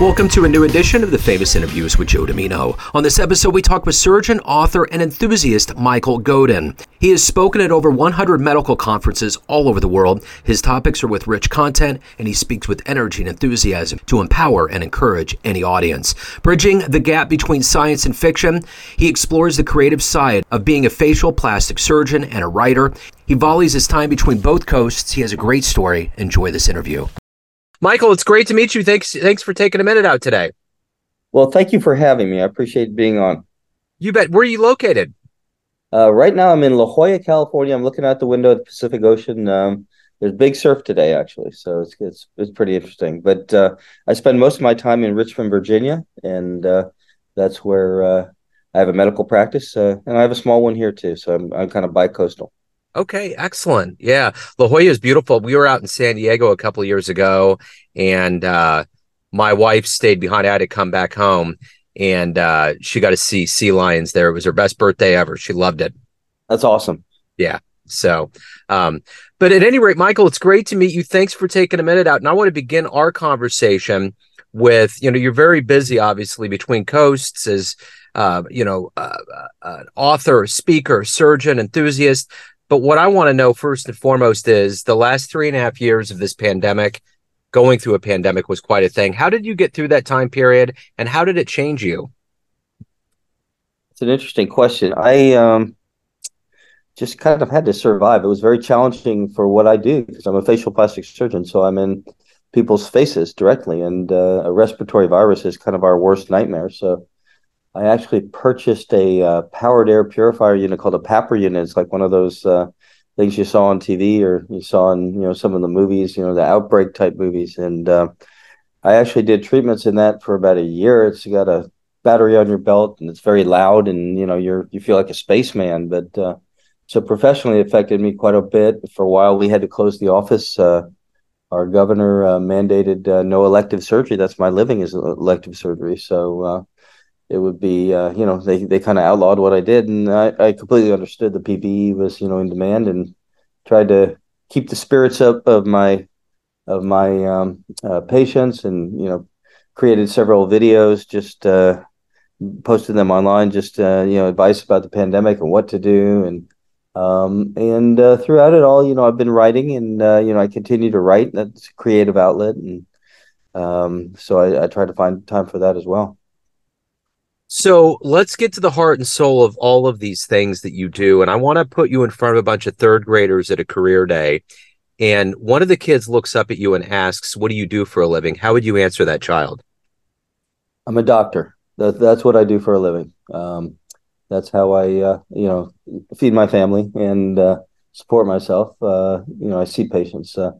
Welcome to a new edition of the Famous Interviews with Joe Dimino. On this episode, we talk with surgeon, author, and enthusiast Michael Godin. He has spoken at over 100 medical conferences all over the world. His topics are with rich content, and he speaks with energy and enthusiasm to empower and encourage any audience. Bridging the gap between science and fiction, he explores the creative side of being a facial plastic surgeon and a writer. He volleys his time between both coasts. He has a great story. Enjoy this interview. Michael, it's great to meet you. Thanks, thanks for taking a minute out today. Well, thank you for having me. I appreciate being on. You bet. Where are you located? Uh, right now, I'm in La Jolla, California. I'm looking out the window at the Pacific Ocean. Um, there's big surf today, actually, so it's it's it's pretty interesting. But uh, I spend most of my time in Richmond, Virginia, and uh, that's where uh, I have a medical practice, uh, and I have a small one here too. So I'm I'm kind of bi-coastal. Okay, excellent. Yeah, La Jolla is beautiful. We were out in San Diego a couple of years ago, and uh, my wife stayed behind. I had to come back home, and uh, she got to see sea lions there. It was her best birthday ever. She loved it. That's awesome. Yeah. So, um, but at any rate, Michael, it's great to meet you. Thanks for taking a minute out. And I want to begin our conversation with you know you're very busy, obviously, between coasts as uh, you know, uh, uh, author, speaker, surgeon, enthusiast. But what I want to know first and foremost is the last three and a half years of this pandemic, going through a pandemic was quite a thing. How did you get through that time period and how did it change you? It's an interesting question. I um, just kind of had to survive. It was very challenging for what I do because I'm a facial plastic surgeon. So I'm in people's faces directly, and uh, a respiratory virus is kind of our worst nightmare. So I actually purchased a uh, powered air purifier unit called a PAPR unit. It's like one of those uh, things you saw on TV or you saw in you know some of the movies, you know the outbreak type movies. And uh, I actually did treatments in that for about a year. It's got a battery on your belt and it's very loud, and you know you're you feel like a spaceman. But uh, so professionally, affected me quite a bit. For a while, we had to close the office. Uh, our governor uh, mandated no elective surgery. That's my living is elective surgery. So it would be uh, you know they, they kind of outlawed what I did and I, I completely understood the PPE was you know in demand and tried to keep the spirits up of my of my um, uh, patients and you know created several videos just uh, posted them online just uh, you know advice about the pandemic and what to do and um, and uh, throughout it all you know I've been writing and uh, you know I continue to write that's a creative outlet and um, so I, I try to find time for that as well. So let's get to the heart and soul of all of these things that you do. And I want to put you in front of a bunch of third graders at a career day. And one of the kids looks up at you and asks, What do you do for a living? How would you answer that child? I'm a doctor. That, that's what I do for a living. Um, that's how I, uh, you know, feed my family and uh, support myself. Uh, you know, I see patients. Uh,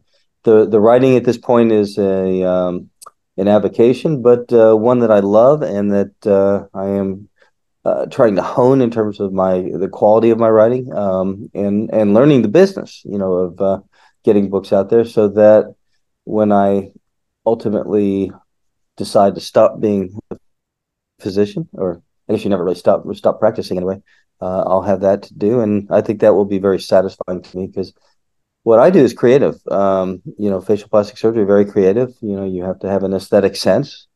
the the writing at this point is a um, an avocation, but uh, one that I love and that uh, I am uh, trying to hone in terms of my the quality of my writing um, and and learning the business, you know, of uh, getting books out there, so that when I ultimately decide to stop being a physician, or I guess you never really stop stop practicing anyway, uh, I'll have that to do, and I think that will be very satisfying to me because what I do is creative. Um, you know, facial plastic surgery, very creative. You know, you have to have an aesthetic sense.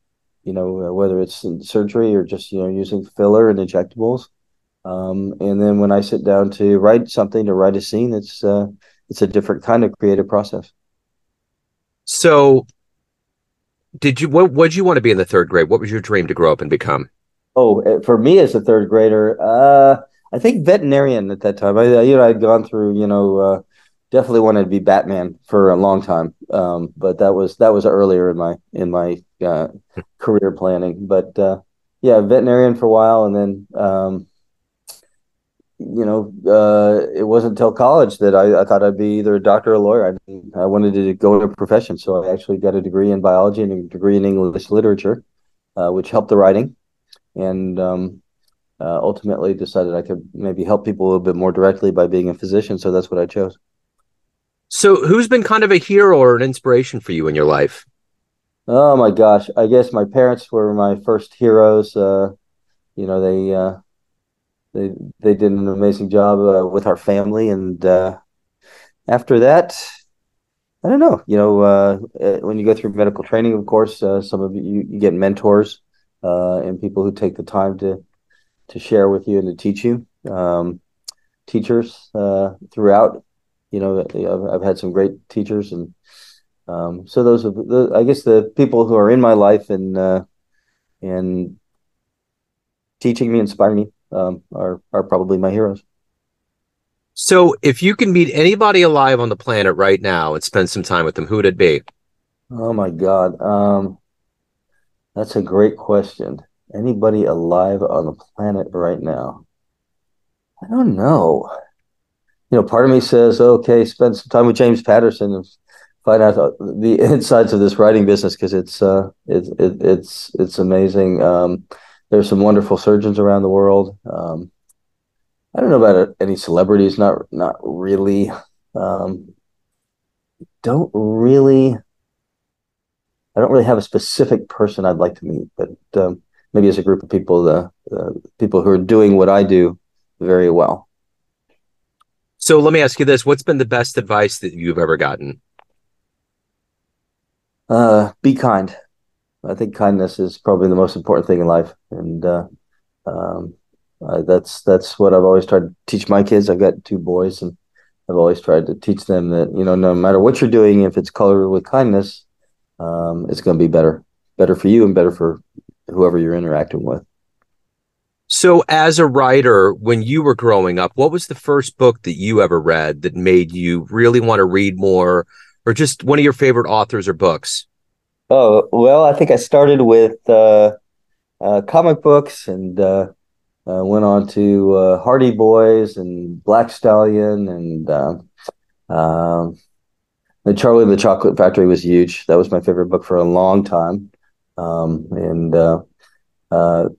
You know, uh, whether it's surgery or just you know using filler and injectables. Um, and then when I sit down to write something, to write a scene, it's uh, it's a different kind of creative process. So, did you what what did you want to be in the third grade? What was your dream to grow up and become? Oh, eh, for me as a third grader, uh, I think veterinarian at that time. I you know I'd gone through you know uh, definitely wanted to be Batman for a long time. Um, but that was that was earlier in my in my uh, career planning. But uh, yeah, veterinarian for a while, and then um, you know uh, it wasn't until college that I, I, thought I'd be either a doctor or a lawyer. I, I wanted to go into a profession, so I actually got a degree in biology and a degree in English literature, uh, which helped the writing, and um, uh, ultimately decided I could maybe help people a little bit more directly by being a physician. So that's what I chose. So, who's been kind of a hero or an inspiration for you in your life? Oh my gosh, I guess my parents were my first heroes. Uh, you know, they uh, they they did an amazing job uh, with our family, and uh, after that, I don't know. You know, uh, uh, when you go through medical training, of course, some of you, you get mentors and people who take the time to to share with you and to teach you. Um, teachers throughout, you know, I've, I've, had some great teachers, and um, so those are the, I guess the people who are in my life and uh, and teaching me, inspiring me, um, are are probably my heroes. So, if you can meet anybody alive on the planet right now and spend some time with them, who would it be? Oh my God, um, that's a great question. Anybody alive on the planet right now? I don't know. You know, part of me says, okay, spend some time with James Patterson and find out the insides of this writing business because it's uh, it, it's it's amazing. Um, there's some wonderful surgeons around the world. Um, I don't know about any celebrities. Not not really. Um, don't really. I don't really have a specific person I'd like to meet, but um, maybe as a group of people, the, the people who are doing what I do very well. So let me ask you this: What's been the best advice that you've ever gotten? Uh, be kind. I think kindness is probably the most important thing in life, and uh, um, uh, that's that's what I've always tried to teach my kids. I've got two boys, and I've always tried to teach them that you know, no matter what you're doing, if it's colored with kindness, um, it's going to be better, better for you, and better for whoever you're interacting with. So, as a writer, when you were growing up, what was the first book that you ever read that made you really want to read more, or just one of your favorite authors or books? Oh well, I think I started with uh, uh, comic books and uh, uh, went on to uh, Hardy Boys and Black Stallion and uh, um, Charlie and the Chocolate Factory was huge. That was my favorite book for a long time, um, and uh, uh,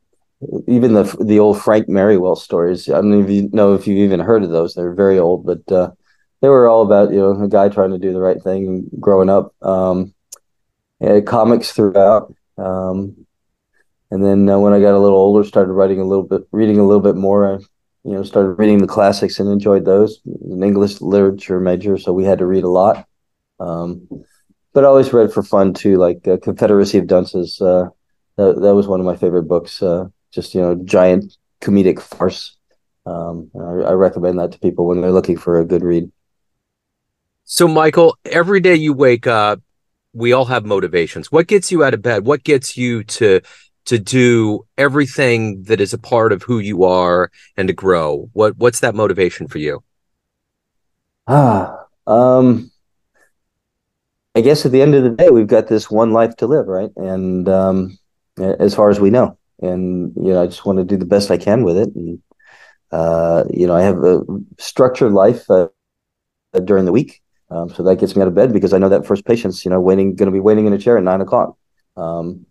even the the old Frank Merriwell stories. I don't even know if you've even heard of those. They're very old, but uh, they were all about you know a guy trying to do the right thing growing up. Um, comics throughout. Um, and then uh, when I got a little older, started writing a little bit, reading a little bit more. I, you know, started reading the classics and enjoyed those. An English literature major, so we had to read a lot. Um, but I always read for fun too, like uh, Confederacy of Dunces. Uh, that, that was one of my favorite books. Just you know, giant comedic farce. Um, I, I recommend that to people when they're looking for a good read. So, Michael, every day you wake up, we all have motivations. What gets you out of bed? What gets you to to do everything that is a part of who you are and to grow? What what's that motivation for you? Ah, um, I guess at the end of the day, we've got this one life to live, right? And um, as far as we know, and you know, I just want to do the best I can with it. And uh, you know, I have a structured life uh, during the week, um, so that gets me out of bed because I know that first patient's you know waiting, going to be waiting in a chair at nine o'clock. Um,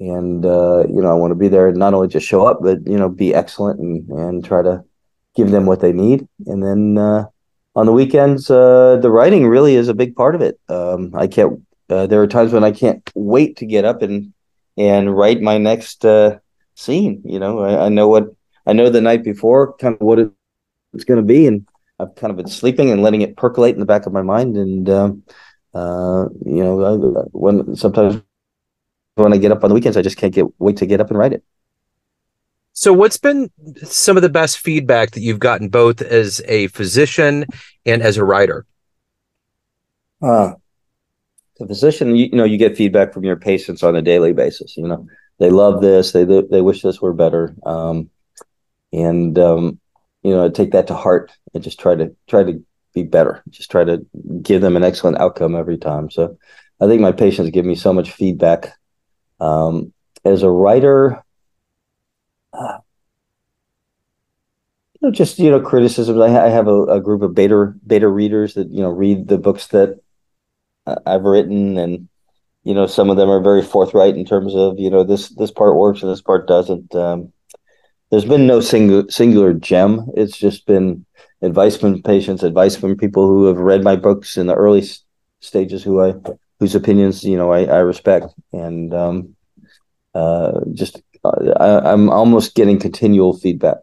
and uh, you know I want to be there and not only just show up but you know be excellent and and try to give them what they need and then uh, on the weekends uh, the writing really is a big part of it um, I can't uh, there are times when I can't wait to get up and and write my next uh, scene you know I, I, know what I know the night before kind of what it, it's going to be and I've kind of been sleeping and letting it percolate in the back of my mind and um, uh, you know I, when sometimes when I get up on the weekends, I just can't get wait to get up and write it. So, what's been some of the best feedback that you've gotten both as a physician and as a writer? Uh, the physician, you, you, know, you get feedback from your patients on a daily basis. You know, they love this, they they wish this were better, um, and um, you know, take that to heart and just try to try to be better. Just try to give them an excellent outcome every time. So, I think my patients give me so much feedback um, as a writer, uh, you know, just you know, criticisms. I, I have a, a, group of beta beta readers that you know read the books that I've written, and you know, some of them are very forthright in terms of you know this this part works and this part doesn't. Um, there's been no single singular gem. It's just been advice from patients, advice from people who have read my books in the early stages, who I whose opinions you know I, I respect, and um, uh, just I, I'm almost getting continual feedback.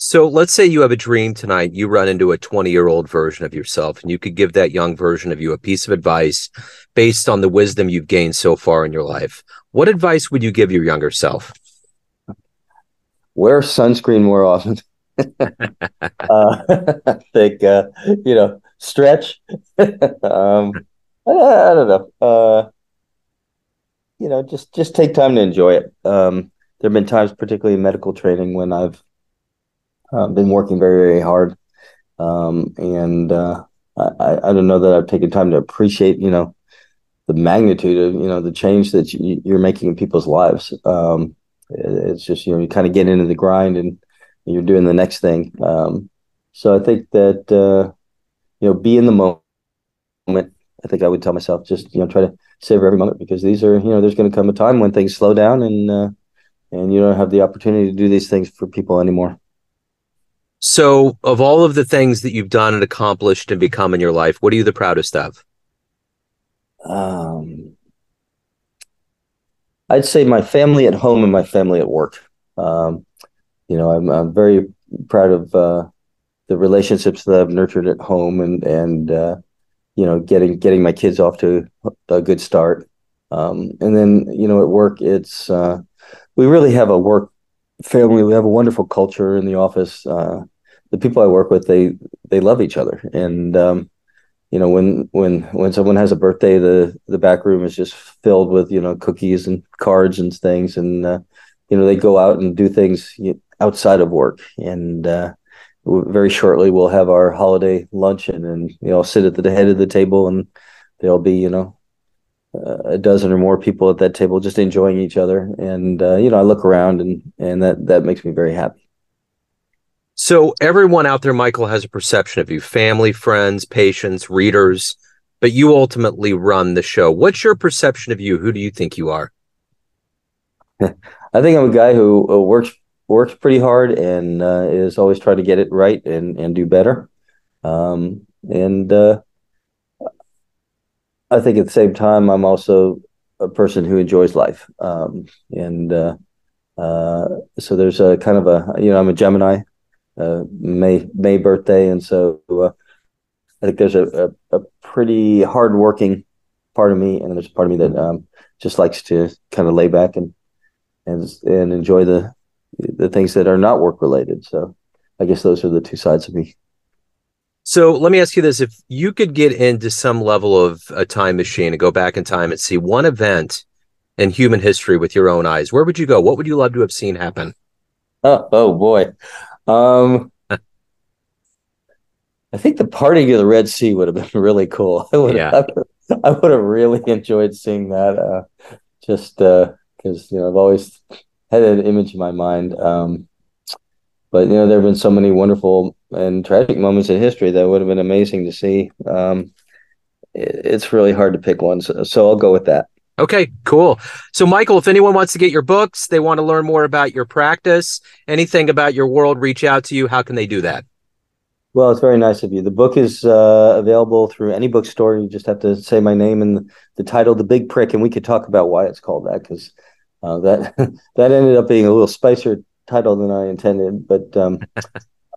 So let's say you have a dream tonight, you run into a 20 year old version of yourself, and you could give that young version of you a piece of advice based on the wisdom you've gained so far in your life. What advice would you give your younger self? Wear sunscreen more often. uh, I think, uh, you know, stretch. um, I, I, don't know. Uh, you know, just just take time to enjoy it. Um, there have been times, particularly in medical training, when I've uh, been working very, very hard. Um, and uh, I, I don't know that I've taken time to appreciate, you know, the magnitude of, you know, the change that you, are making in people's lives. Um, it's just, you know, you kind of get into the grind and you're doing the next thing. Um, so I think that, uh, you know, be in the moment. I think I would tell myself just, you know, try to savor every moment because these are, you know, there's going to come a time when things slow down and, uh, and you don't have the opportunity to do these things for people anymore. So, of all of the things that you've done and accomplished and become in your life, what are you the proudest of? Um, I'd say my family at home and my family at work. Um, you know, I'm, I'm very proud of uh, the relationships that I've nurtured at home and and uh, you know getting getting my kids off to a good start. Um, and then you know at work, it's uh, we really have a work family. We have a wonderful culture in the office. Uh, the people I work with, they they love each other, and um, you know when when when someone has a birthday, the the back room is just filled with you know cookies and cards and things, and uh, you know they go out and do things outside of work, and uh, very shortly we'll have our holiday luncheon, and you know sit at the head of the table, and they'll be you know a dozen or more people at that table just enjoying each other. And uh, you know i look around and and that that makes me very happy. So everyone out there michael has a perception of you. Family friends patients readers but you ultimately run the show. What's your perception of you? Who do you think you are? I think i'm a guy who works works pretty hard and uh, is always trying to get it right and and do better. Um, and uh, I think at the same time, I'm also a person who enjoys life, um, and uh, uh, so there's a kind of a you know I'm a Gemini, uh, May May birthday, and so uh, I think there's a, a, a, pretty hardworking part of me, and there's a part of me that um, just likes to kind of lay back and and and enjoy the the things that are not work related. So I guess those are the two sides of me. So let me ask you this: If you could get into some level of a time machine and go back in time and see one event in human history with your own eyes, where would you go? What would you love to have seen happen? Oh, oh boy. Um, I think the parting of the Red Sea would have been really cool. I would, yeah. I would have really enjoyed seeing that. Uh, just because uh, you know I've always had an image in my mind. Um, but you know there have been so many wonderful and tragic moments in history that would have been amazing to see. Um, it, it's really hard to pick one, so, so I'll go with that. Okay, cool. So, Michael, if anyone wants to get your books, they want to learn more about your practice, anything about your world, reach out to you. How can they do that? Well, it's very nice of you. The book is uh, available through any bookstore. You just have to say my name and the title, "The Big Prick," and we could talk about why it's called that because uh, that that ended up being a little spicier title than I intended. But um,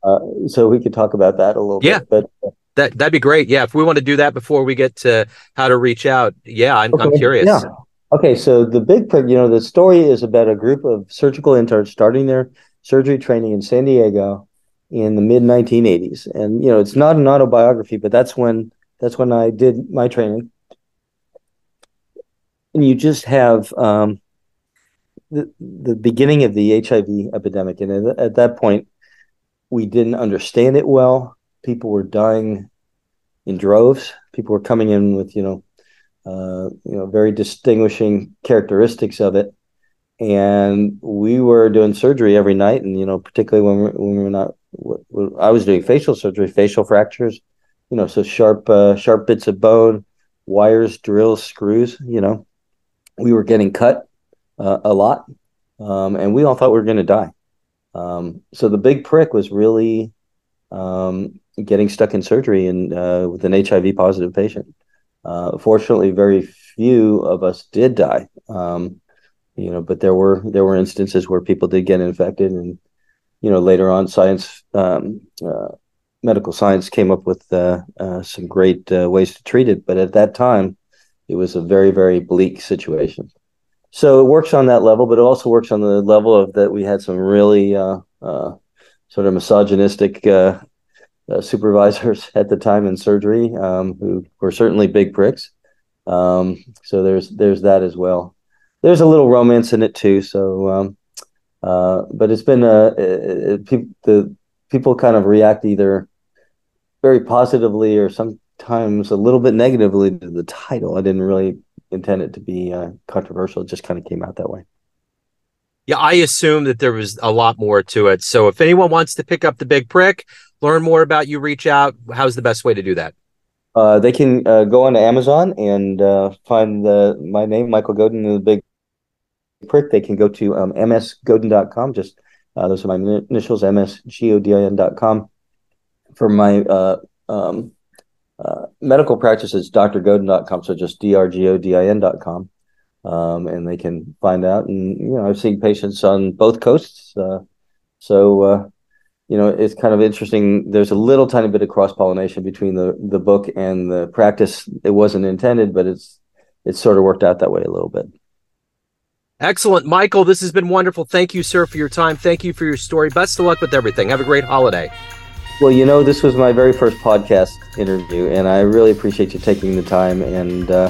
Uh, so we could talk about that a little yeah. bit. But uh, that that'd be great. Yeah, if we want to do that before we get to how to reach out, yeah, I'm, okay. I'm curious. Yeah. Okay, so the big, you know, the story is about a group of surgical interns starting their surgery training in San Diego in the mid 1980s, and you know, it's not an autobiography, but that's when that's when I did my training. And you just have um, the beginning of the HIV epidemic, and at, at that point, we didn't understand it well. People were dying in droves. People were coming in with you know, uh, you know, very distinguishing characteristics of it, and we were doing surgery every night. And you know, particularly when we when we were not, I was doing facial surgery, facial fractures. You know, so sharp uh, sharp bits of bone, wires, drills, screws. You know, we were getting cut uh, a lot, um, and we all thought we were going to die. Um, so the big prick was really um, getting stuck in surgery and uh, with an HIV positive patient. Uh, fortunately, very few of us did die. Um, you know, but there were there were instances where people did get infected, and you know, later on, science, um, uh, medical science came up with uh, uh, some great ways to treat it. But at that time, it was a very, very bleak situation. So it works on that level, but it also works on the level of that we had some really uh, uh, sort of misogynistic supervisors at the time in surgery um, who were certainly big pricks. Um, so there's there's that as well. There's a little romance in it too. So um, uh, but it's been uh, it, it, the people kind of react either very positively or sometimes a little bit negatively to the title. I didn't really intend it to be uh, controversial; it just kind of came out that way. Yeah, I assume that there was a lot more to it. So if anyone wants to pick up the Big Prick, learn more about you, reach out. How's the best way to do that? Uh, they can uh, go on Amazon and uh, find the my name, Michael Godin, the Big prick, they can go to um, msgodin.com. Just uh, those are my initials, msgodin.com. For my uh, um, uh, medical practice, it's drgodin.com. So just drgodin.com. Um, and they can find out. And, you know, I've seen patients on both coasts. Uh, so, uh, you know, it's kind of interesting. There's a little tiny bit of cross pollination between the, the book and the practice. It wasn't intended, but it's, it's sort of worked out that way a little bit. Excellent. Michael, this has been wonderful. Thank you, sir, for your time. Thank you for your story. Best of luck with everything. Have a great holiday. Well, you know, this was my very first podcast interview, and I really appreciate you taking the time and uh,